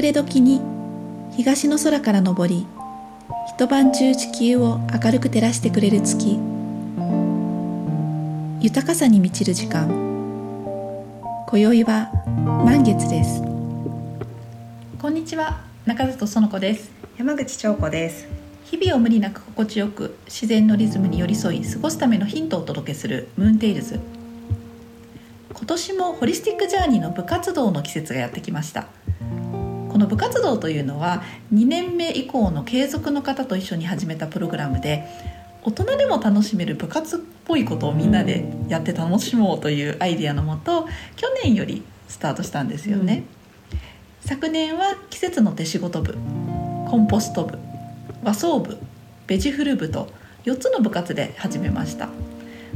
暮れ時に東の空から昇り一晩中地球を明るく照らしてくれる月。豊かさに満ちる時間。今宵は満月です。こんにちは。中里園子です。山口彫子です。日々を無理なく心地よく自然のリズムに寄り添い過ごすためのヒントをお届けするムーンテイルズ。今年もホリスティックジャーニーの部活動の季節がやってきました。ここの部活動というのは2年目以降の継続の方と一緒に始めたプログラムで大人でも楽しめる部活っぽいことをみんなでやって楽しもうというアイデアのもと去年よりスタートしたんですよね、うん、昨年は季節の手仕事部コンポスト部和装部ベジフル部と4つの部活で始めました。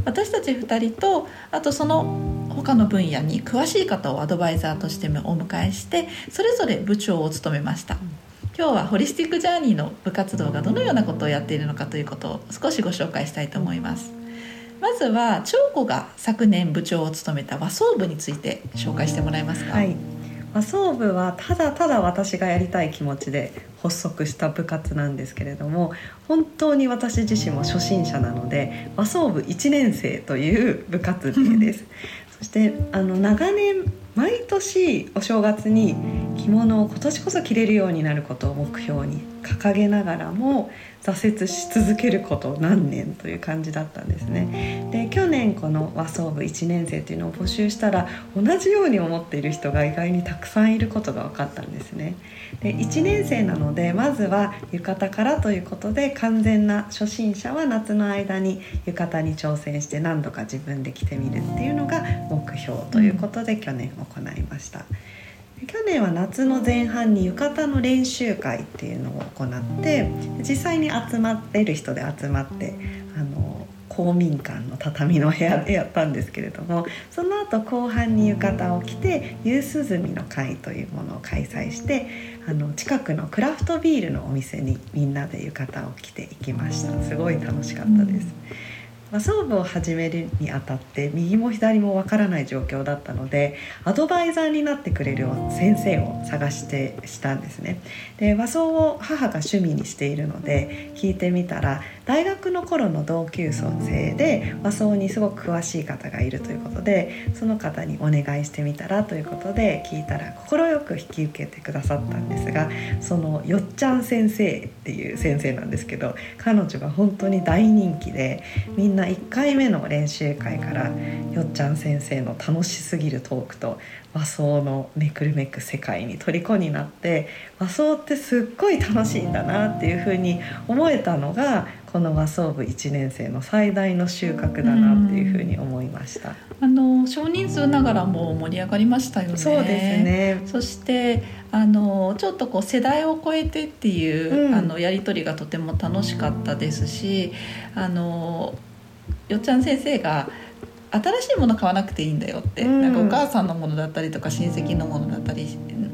私たち2人とあとその他の分野に詳しい方をアドバイザーとしてお迎えしてそれぞれ部長を務めました。今日はホリスティックジャーニーの部活動がどのようなことをやっているのかということを少しご紹介したいと思います。まずは長子が昨年部長を務めた和装部について紹介してもらえますか、はい。和装部はただただ私がやりたい気持ちで発足した部活なんですけれども本当に私自身も初心者なので和装部1年生という部活名です そしてあの長年毎年お正月に着物を今年こそ着れるようになることを目標に掲げながらも挫折し続けること何年という感じだったんですね。で去年この和装部1年生というのを募集したら同じように思っている人が意外にたくさんいることが分かったんですね。で1年生なのでまずは浴衣からということで完全な初心者は夏の間に浴衣に挑戦して何度か自分で着てみるっていうのが目標ということで去年行いました。去年は夏の前半に浴衣の練習会っていうのを行って実際に集まってる人で集まってあの公民館の畳の部屋でやったんですけれどもその後後半に浴衣を着て夕涼みの会というものを開催してあの近くのクラフトビールのお店にみんなで浴衣を着ていきましたすごい楽しかったです。うんまあ、装部を始めるにあたって右も左もわからない状況だったのでアドバイザーになってくれる先生を探してしたんですね。で和装を母が趣味にしているので聞いてみたら大学の頃の同級生で和装にすごく詳しい方がいるということでその方にお願いしてみたらということで聞いたら快く引き受けてくださったんですがそのよっちゃん先生っていう先生なんですけど彼女が本当に大人気でみんな1回目の練習会からよっちゃん先生の楽しすぎるトークと和装のめくるめく世界に虜になって和装ってすっごい楽しいんだなっていうふうに思えたのがこの和装部1年生の最大の収穫だなっていうふうに思いました。あの少人数ながらも盛り上がりましたよね。そうですね。そしてあのちょっとこう世代を超えてっていう、うん、あのやり取りがとても楽しかったですし、あのよっちゃん先生が新しいもの買わなくていいんだよって、うん、なんかお母さんのものだったりとか親戚のものだったり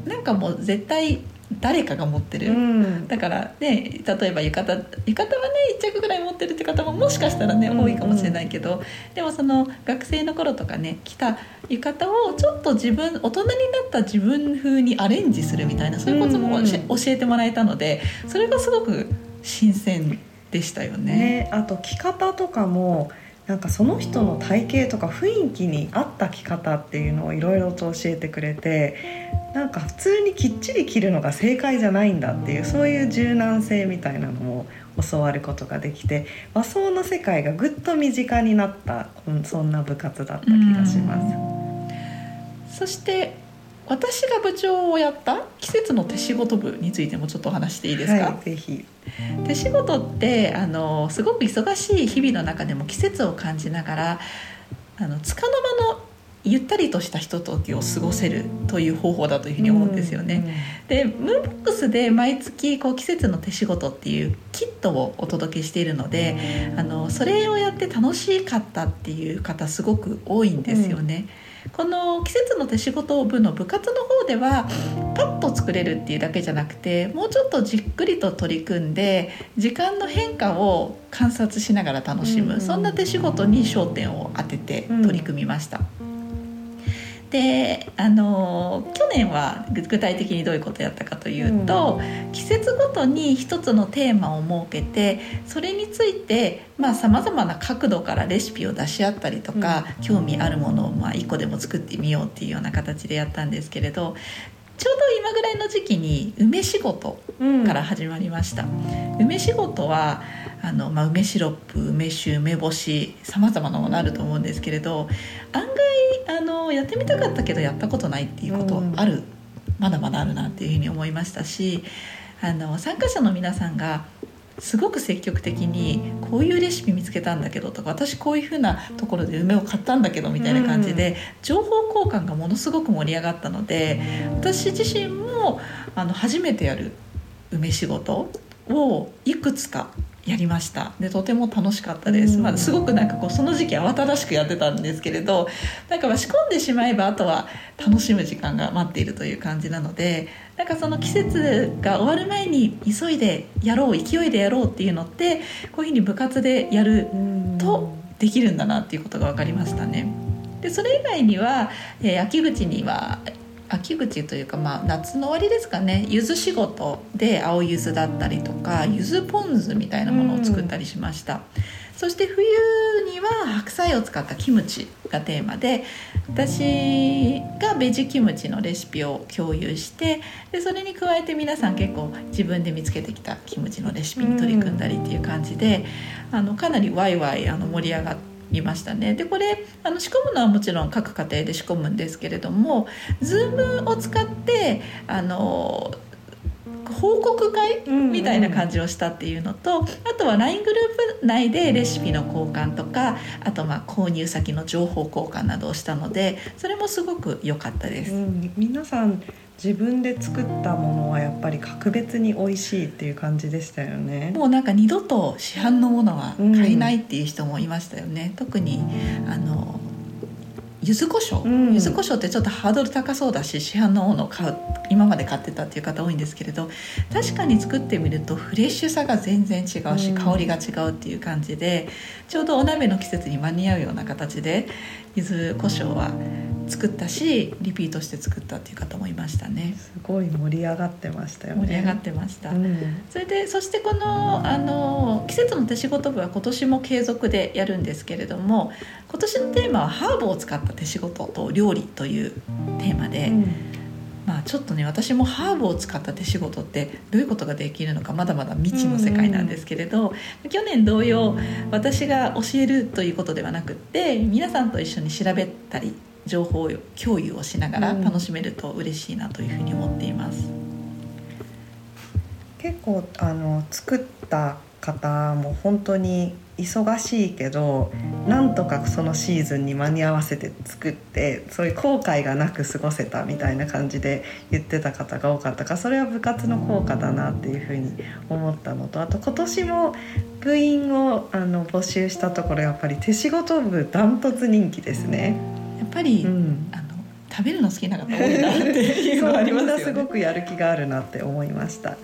なんかもう絶対誰かが持ってる、うん、だからね例えば浴衣浴衣はね1着ぐらい持ってるって方ももしかしたらね、多いかもしれないけどでもその学生の頃とかね着た浴衣をちょっと自分大人になった自分風にアレンジするみたいなそういうことも、教えてもらえたのでそれがすごく新鮮でしたよね。ねあと着方とかもなんかその人の体型とか雰囲気に合った着方っていうのをいろいろと教えてくれてなんか普通にきっちり着るのが正解じゃないんだっていうそういう柔軟性みたいなのも教わることができて和装の世界がぐっと身近になったそんな部活だった気がします。そして私が部長をやった季節の手仕事部についてもちょっと話していいですか、はい、ぜひ手仕事ってあのすごく忙しい日々の中でも季節を感じながらあの束の間のゆったりとしたひとときを過ごせるという方法だというふうに思うんですよね。でムーンボックスで毎月こう季節の手仕事っていうキットをお届けしているのであのそれをやって楽しかったっていう方すごく多いんですよね。この季節の手仕事部の部活の方ではパッと作れるっていうだけじゃなくてもうちょっとじっくりと取り組んで時間の変化を観察しながら楽しむ、そんな手仕事に焦点を当てて取り組みました。であの去年は具体的にどういうことをやったかというと、うん、季節ごとに一つのテーマを設けてそれについてさまざ、まな角度からレシピを出し合ったりとか、うん、興味あるものをまあ1個でも作ってみようっていうような形でやったんですけれどちょうど今ぐらいの時期に梅仕事から始まりました。うん、梅仕事はあの、まあ、梅シロップ梅酒梅干しさまざまなものあると思うんですけれど案外あのやってみたかったけどやったことないっていうことある、うん、まだまだあるなっていうふうに思いましたしあの参加者の皆さんがすごく積極的にこういうレシピ見つけたんだけどとか私こういうふうなところで梅を買ったんだけどみたいな感じで、情報交換がものすごく盛り上がったので私自身もあの初めてやる梅仕事をいくつかやりました。でとても楽しかったです、まあ、すごくなんかこうその時期慌ただしくやってたんですけれどなんか仕込んでしまえばあとは楽しむ時間が待っているという感じなのでなんかその季節が終わる前に急いでやろう勢いでやろうっていうのってこういうふうに部活でやるとできるんだなっていうことが分かりましたね。でそれ以外には、えー、秋口には秋口というか、まあ、夏の終わりですかね柚子仕事で青柚子だったりとか柚子ポン酢みたいなものを作ったりしました、そして冬には白菜を使ったキムチがテーマで私がベジキムチのレシピを共有してでそれに加えて皆さん結構自分で見つけてきたキムチのレシピに取り組んだりっていう感じで、あのかなりワイワイあの盛り上がって。いましたね。でこれあの仕込むのはもちろん各家庭で仕込むんですけれども Zoom を使ってあの報告会みたいな感じをしたっていうのと、あとは LINE グループ内でレシピの交換とかあとまあ購入先の情報交換などをしたのでそれもすごく良かったです。うん、皆さん自分で作ったものはやっぱり格別に美味しいっていう感じでしたよね。もうなんか二度と市販のものは買えないっていう人もいましたよね、うん、特にあの柚子胡椒、うん、柚子胡椒ってちょっとハードル高そうだし市販のものを買う今まで買ってたっていう方多いんですけれど確かに作ってみるとフレッシュさが全然違うし、うん、香りが違うっていう感じでちょうどお鍋の季節に間に合うような形で柚子胡椒は作ったしリピートして作ったっていう方もいましたね。すごい盛り上がってましたよね。盛り上がってました、うん、それでそしてこのあの季節の手仕事部は今年も継続でやるんですけれども今年のテーマはハーブを使った手仕事と料理というテーマで、うん。まあ、ちょっとね私もハーブを使った手仕事ってどういうことができるのかまだまだ未知の世界なんですけれど、去年同様私が教えるということではなくって皆さんと一緒に調べたり情報共有をしながら楽しめると嬉しいなというふうに思っています。結構あの作った方も本当に忙しいけどなんとかそのシーズンに間に合わせて作ってそういう後悔がなく過ごせたみたいな感じで言ってた方が多かったからそれは部活の効果だなっていうふうに思ったのとあと今年も部員をあの募集したところやっぱり手仕事部ダントツ人気ですね。やっぱり、うん、あの食べるの好きな方多いなっていうのはありますよね。す。ごくやる気があるなって思いました。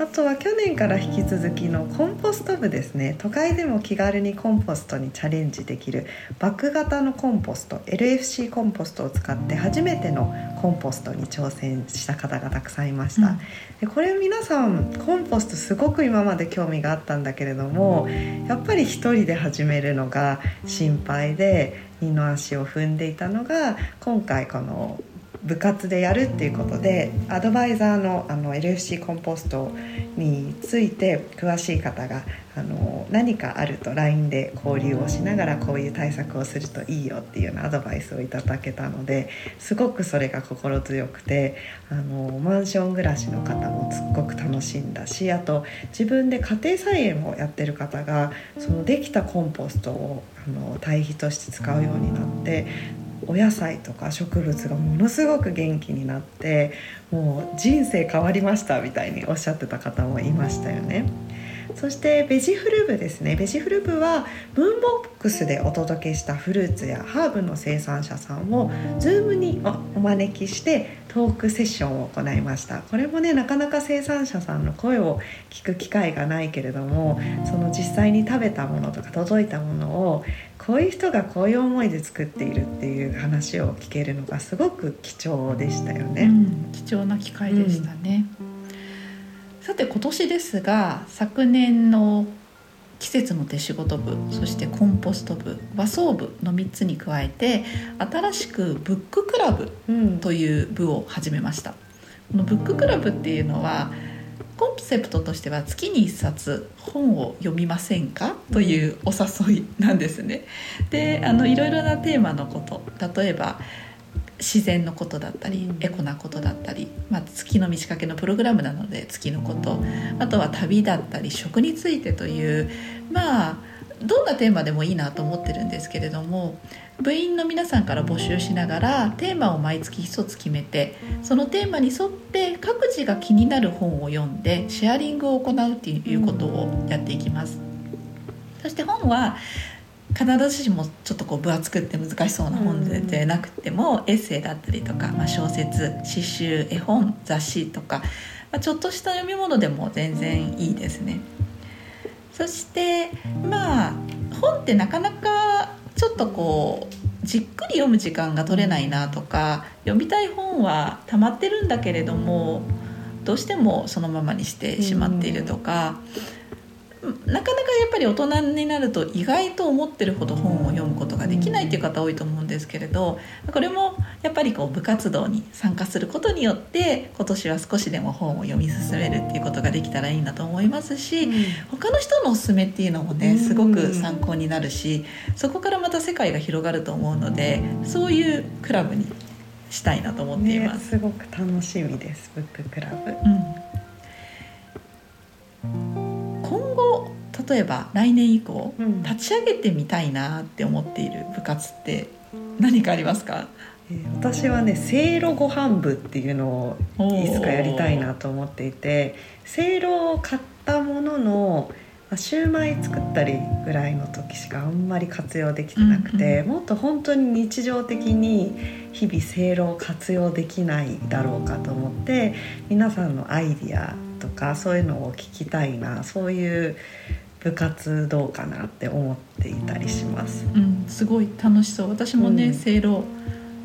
あとは去年から引き続きのコンポスト部ですね。都会でも気軽にコンポストにチャレンジできる。バッグ型のコンポスト LFC コンポストを使って初めてのコンポストに挑戦した方がたくさんいました、うん、でこれ皆さんコンポストすごく今まで興味があったんだけれどもやっぱり一人で始めるのが心配で二の足を踏んでいたのが今回この部活でやるっていうことでアドバイザーのあの LFC コンポストについて詳しい方があの何かあると LINE で交流をしながらこういう対策をするといいよっていうようなアドバイスをいただけたのですごくそれが心強くてあのマンション暮らしの方もすっごく楽しんだしあと自分で家庭菜園をやってる方がそのできたコンポストをの堆肥として使うようになってお野菜とか植物がものすごく元気になってもう人生変わりましたみたいにおっしゃってた方もいましたよね。そしてベジフル部ですね。ベジフル部はムーンボックスでお届けしたフルーツやハーブの生産者さんを Zoom にお招きしてトークセッションを行いました。これもねなかなか生産者さんの声を聞く機会がないけれどもその実際に食べたものとか届いたものをこういう人がこういう思いで作っているっていう話を聞けるのがすごく貴重でしたよね。うん、貴重な機会でしたね、うん、さて今年ですが昨年の季節の手仕事部そしてコンポスト部和装部の3つに加えて新しくブッククラブという部を始めました、このブッククラブっていうのはコンセプトとしては月に1冊本を読みませんか？というお誘いなんですね。であのいろいろなテーマのこと例えば自然のことだったり、エコなことだったり、まあ、月の満ち欠けのプログラムなので月のこと。あとは旅だったり食についてというまあどんなテーマでもいいなと思ってるんですけれども部員の皆さんから募集しながらテーマを毎月1つ決めてそのテーマに沿って各自が気になる本を読んでシェアリングを行うっていうことをやっていきます。そして本は必ずしもちょっとこう分厚くって難しそうな本でなくても、エッセイだったりとか、まあ、小説詩集絵本雑誌とか、まあ、ちょっとした読み物でも全然いいですね。そしてまあ本ってなかなかちょっとこうじっくり読む時間が取れないなとか読みたい本はたまってるんだけれどもどうしてもそのままにしてしまっているとか。うんなかなかやっぱり大人になると意外と思ってるほど本を読むことができないっていう方多いと思うんですけれどこれもやっぱりこう部活動に参加することによって今年は少しでも本を読み進めるっていうことができたらいいなと思いますし、うん、他の人のおすすめっていうのもねすごく参考になるしそこからまた世界が広がると思うのでそういうクラブにしたいなと思っています。ね、すごく楽しみですブッククラブ、うん例えば来年以降、うん、立ち上げてみたいなって思っている部活って何かありますか？私はねせいろご飯部っていうのをいつかやりたいなと思っていてせいろを買ったもののシューマイ作ったりぐらいの時しかあんまり活用できてなくて、うんうん、もっと本当に日常的に日々せいろを活用できないだろうかと思って皆さんのアイディアとかそういうのを聞きたいなそういう部活どうかなって思っていたりします。うん、すごい楽しそう。私もね、うん、せいろ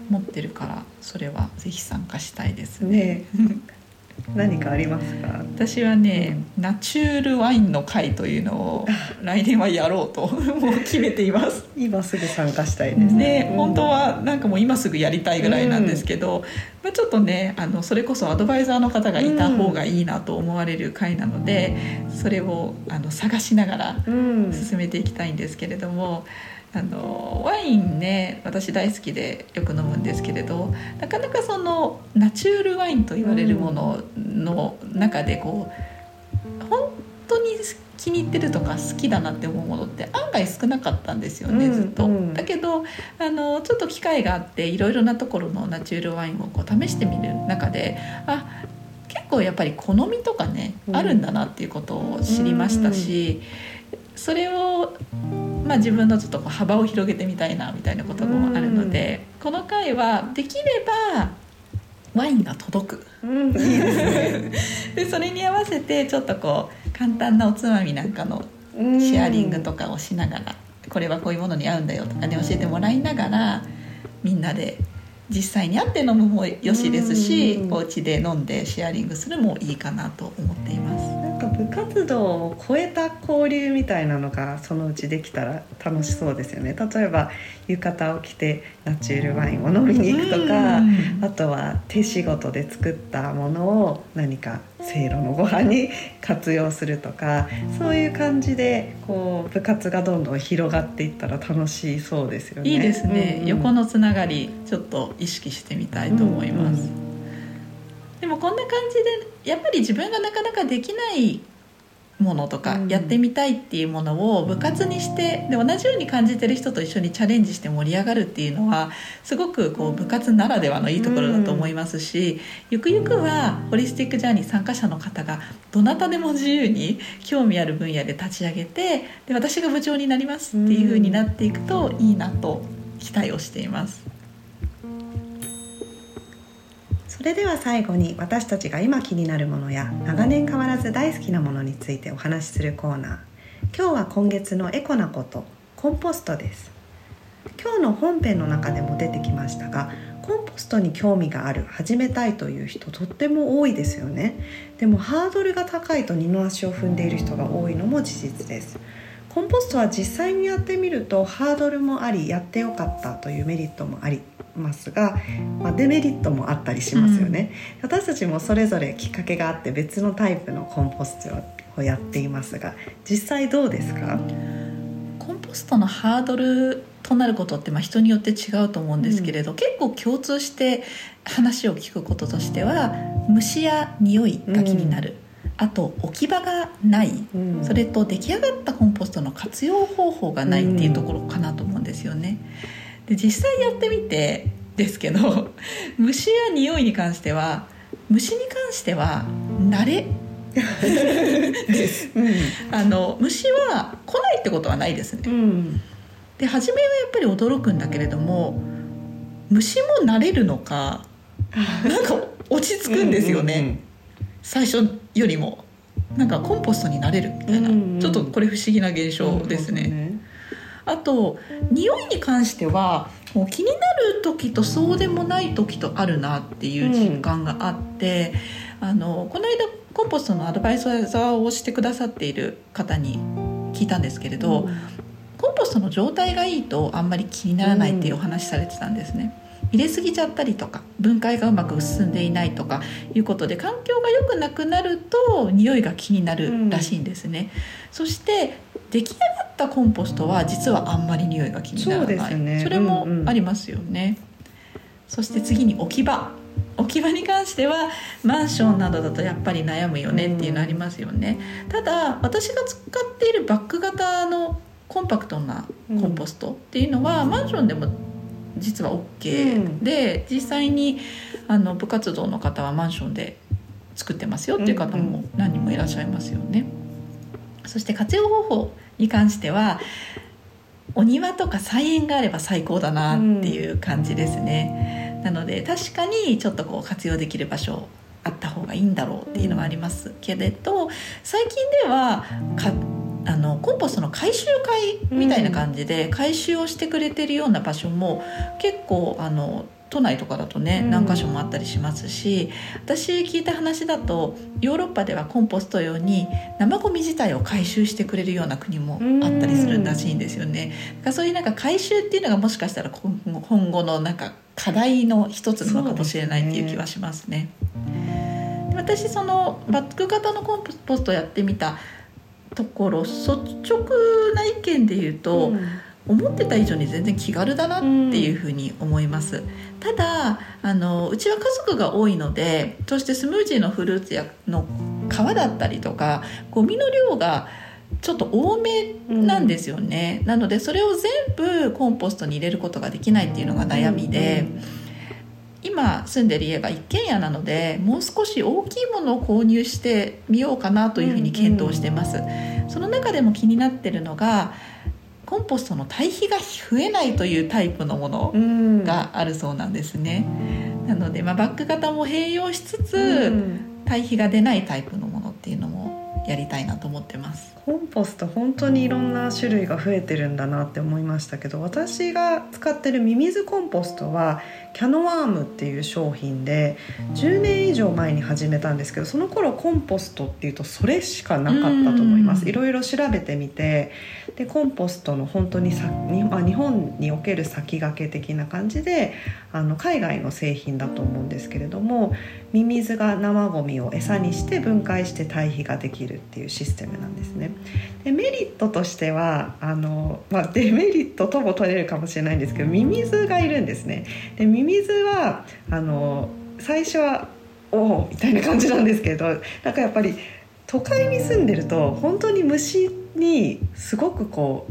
持ってるからそれはぜひ参加したいですね。ね何かありますか？私はね、うん、ナチュールワインの会というのを来年はやろうと もう決めています。今すぐ参加したいですね、ねうん、本当はなんかもう今すぐやりたいぐらいなんですけど、うん、まあ、ちょっとねあのそれこそアドバイザーの方がいた方がいいなと思われる会なので、それをあの探しながら進めていきたいんですけれども。あのワインね私大好きでよく飲むんですけれどなかなかそのナチュールワインと言われるものの中でこう本当に気に入ってるとか好きだなって思うものって案外少なかったんですよね、ずっと。だけどあのちょっと機会があっていろいろなところのナチュールワインをこう試してみる中であ結構やっぱり好みとかね、あるんだなっていうことを知りましたし、それをまあ、自分のちょっと幅を広げてみたいなみたいなこともあるので、この回はできればワインが届く、うん、で それに合わせてちょっとこう簡単なおつまみなんかのシェアリングとかをしながら、これはこういうものに合うんだよとかね教えてもらいながらみんなで実際に会って飲むもよしですし、うん、お家で飲んでシェアリングするもいいかなと思っています。部活動を超えた交流みたいなのがそのうちできたら楽しそうですよね。例えば浴衣を着てナチュールワインを飲みに行くとか、あとは手仕事で作ったものを何かせいろのご飯に活用するとかそういう感じでこう部活がどんどん広がっていったら楽しそうですよね。いいですね、うんうん、横のつながりちょっと意識してみたいと思います。うんうんでもこんな感じでやっぱり自分がなかなかできないものとかうんやってみたいっていうものを部活にしてで同じように感じてる人と一緒にチャレンジして盛り上がるっていうのはすごくこう部活ならではのいいところだと思いますし、ゆくゆくはホリスティックジャーニー参加者の方がどなたでも自由に興味ある分野で立ち上げてで私が部長になりますっていう風になっていくといいなと期待をしています。それでは最後に私たちが今気になるものや長年変わらず大好きなものについてお話しするコーナー。今日は今月のエコなことコンポストです。今日の本編の中でも出てきましたがコンポストに興味がある始めたいという人とっても多いですよね。でもハードルが高いと二の足を踏んでいる人が多いのも事実です。コンポストは実際にやってみるとハードルもありやってよかったというメリットもありますが、まあ、デメリットもあったりしますよね、私たちもそれぞれきっかけがあって別のタイプのコンポストをやっていますが実際どうですか？コンポストのハードルとなることってまあ人によって違うと思うんですけれど、結構共通して話を聞くこととしては虫や匂いが気になる、あと置き場がない。うん。それと出来上がったコンポストの活用方法がないっていうところかなと思うんですよね。で実際やってみてですけど虫や匂いに関しては虫に関しては慣れ。です。うん。あの虫は来ないってことはないですね。うん。で初めはやっぱり驚くんだけれども虫も慣れるのかなんか落ち着くんですよね、最初よりも。なんかコンポストになれるみたいな、うんうんちょっとこれ不思議な現象ですね、あと匂いに関してはもう気になる時とそうでもない時とあるなっていう実感があって、あのこの間コンポストのアドバイザーをしてくださっている方に聞いたんですけれど、コンポストの状態がいいとあんまり気にならないっていうお話されてたんですね。入れすぎちゃったりとか分解がうまく進んでいないとかいうことで環境が良くなくなると匂いが気になるらしいんですね、そして出来上がったコンポストは実はあんまり匂いが気にならない。そうですね。それもうんうん。ありますよね、そして次に置き場。置き場に関してはマンションなどだとやっぱり悩むよねっていうのありますよね、ただ私が使っているバッグ型のコンパクトなコンポストっていうのは、マンションでも実は OK、うんで実際にあの部活動の方はマンションで作ってますよっていう方も何人もいらっしゃいますよね。そして活用方法に関してはお庭とか菜園があれば最高だなっていう感じですね。なので確かにちょっとこう活用できる場所あった方がいいんだろうっていうのはありますけれど最近ではかあのコンポストの回収会みたいな感じで回収をしてくれてるような場所も結構あの都内とかだとねうん。何箇所もあったりしますし、私聞いた話だとヨーロッパではコンポスト用に生ゴミ自体を回収してくれるような国もあったりするらしいんですよね。だからそういうなんか回収っていうのがもしかしたら今後今後のなんか課題の一つなのかもしれないっていう気はしますね。で私そのバッグ型のコンポストやってみたところ率直な意見で言うと、思ってた以上に全然気軽だなっていうふうに思います、ただあのうちは家族が多いのでそしてスムージーのフルーツやの皮だったりとかゴミの量がちょっと多めなんですよね、なのでそれを全部コンポストに入れることができないっていうのが悩みで、今住んでる家が一軒家なのでもう少し大きいものを購入してみようかなというふうに検討してます、その中でも気になってるのがコンポストの堆肥が増えないというタイプのものうん。があるそうなんですね、なので、まあ、バッグ型も併用しつつ、うん。堆肥が出ないタイプのものっていうのもやりたいなと思ってます。コンポスト本当にいろんな種類が増えてるんだなって思いましたけど私が使ってるミミズコンポストはキャノワームっていう商品で10年以上前に始めたんですけどその頃コンポストっていうとそれしかなかったと思いますうんいろいろ調べてみてでコンポストの本当にさにあ日本における先駆け的な感じであの海外の製品だと思うんですけれどもミミズが生ゴミを餌にして分解して堆肥ができるっていうシステムなんですね。でメリットとしてはあの、まあ、デメリットとも取れるかもしれないんですけどミミズがいるんですね。でミミズはあの最初はおおみたいな感じなんですけどなんかやっぱり都会に住んでると本当に虫にすごくこ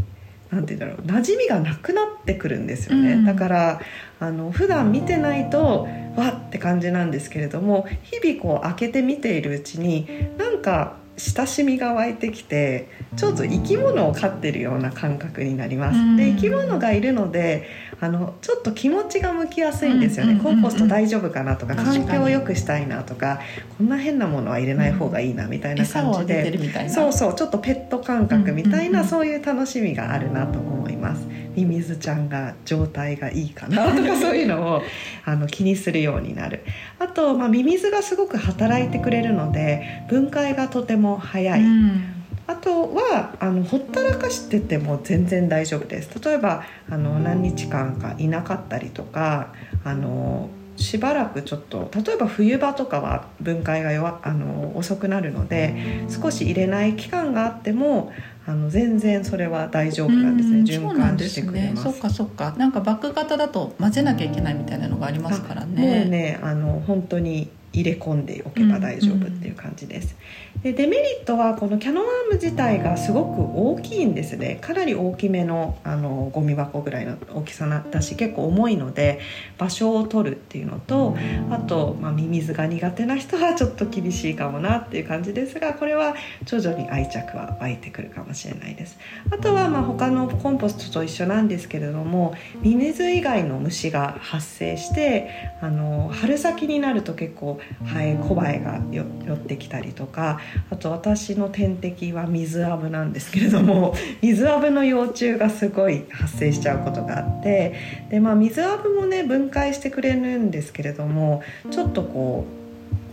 うなんて言うんだろう馴染みがなくなってくるんですよね、うん。だからあの普段見てないとわって感じなんですけれども日々こう開けて見ているうちになんか親しみが湧いてきてちょっと生き物を飼ってるような感覚になります。うん。で生き物がいるのであのちょっと気持ちが向きやすいんですよね、コンポスト大丈夫かなとか環境を良くしたいなとかこんな変なものは入れない方がいいなみたいな感じで、そうそうちょっとペット感覚みたいな、そういう楽しみがあるなと思います。ミミズちゃんが状態がいいかなとか そういうのをあの気にするようになる。あと、まあ、ミミズがすごく働いてくれるので分解がとても早い、うん。あとはあのほったらかしてても全然大丈夫です。例えばあの何日間かいなかったりとかあのしばらくちょっと例えば冬場とかは分解が弱あの遅くなるので少し入れない期間があってもあの全然それは大丈夫なんですね。うん循環してくれます。そうね。そっかそっか。なんかバッグ型だと混ぜなきゃいけないみたいなのがありますからね。もうねあの本当に入れ込んでおけば大丈夫っていう感じです。でデメリットはこのキャノワーム自体がすごく大きいんですねかなり大きめのあのゴミ箱ぐらいの大きさだし結構重いので場所を取るっていうのとあと、まあ、ミミズが苦手な人はちょっと厳しいかもなっていう感じですがこれは徐々に愛着は湧いてくるかもしれないです。あとはまあ他のコンポストと一緒なんですけれどもミミズ以外の虫が発生してあの春先になると結構ハエコバエがよ寄ってきたりとかあと私の天敵は水アブなんですけれども 水アブの幼虫がすごい発生しちゃうことがあってで、まあ、水アブもね分解してくれるんですけれどもちょっとこう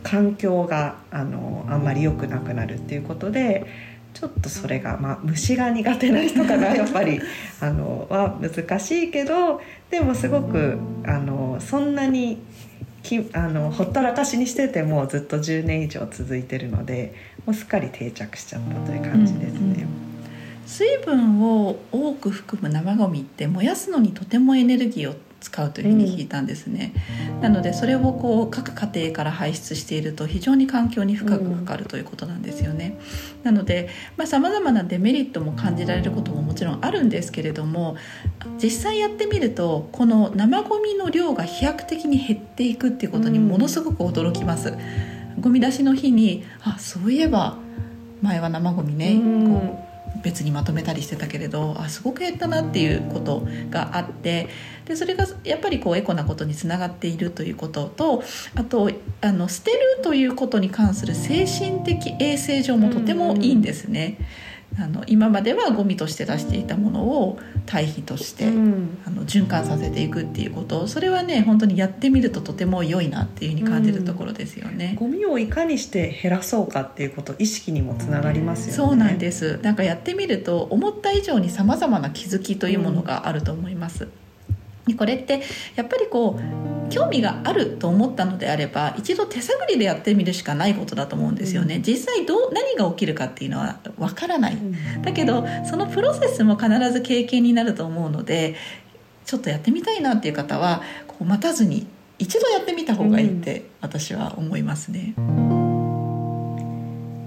環境があのあんまり良くなくなるっていうことでちょっとそれが、まあ、虫が苦手な人から やっぱりあのは難しいけどでもすごくあのそんなにきあのほったらかしにしててもずっと10年以上続いてるのでもうすっかり定着しちゃったという感じですね。水分を多く含む生ゴミって燃やすのにとてもエネルギーを使うというふうに聞いたんですね、なのでそれをこう各家庭から排出していると非常に環境に深くかかるということなんですよね、なのでさまざ、まなデメリットも感じられることももちろんあるんですけれども実際やってみるとこの生ゴミの量が飛躍的に減っていくっていうことにものすごく驚きます、ゴミ出しの日にあそういえば前は生ゴミね、うん。こう別にまとめたりしてたけれどあすごく減ったなっていうことがあってでそれがやっぱりこうエコなことにつながっているということとあとあの捨てるということに関する精神的衛生上もとてもいいんですね。あの今まではゴミとして出していたものを堆肥として、うんあの循環させていくっていうことそれはね本当にやってみるととても良いなっていうふうに感じるところですよね。ゴミをいかにして減らそうかっていうこと意識にもつながりますよね。そうなんですなんかやってみると思った以上にさまざまな気づきというものがあると思います。でこれってやっぱりこう興味があると思ったのであれば一度手探りでやってみるしかないことだと思うんですよね。実際どう何が起きるかっていうのはわからない。うんだけどそのプロセスも必ず経験になると思うのでちょっとやってみたいなっていう方はこう待たずに一度やってみた方がいいって私は思いますね。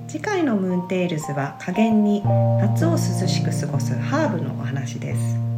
次回のムーンテイルズは加減に夏を涼しく過ごすハーブのお話です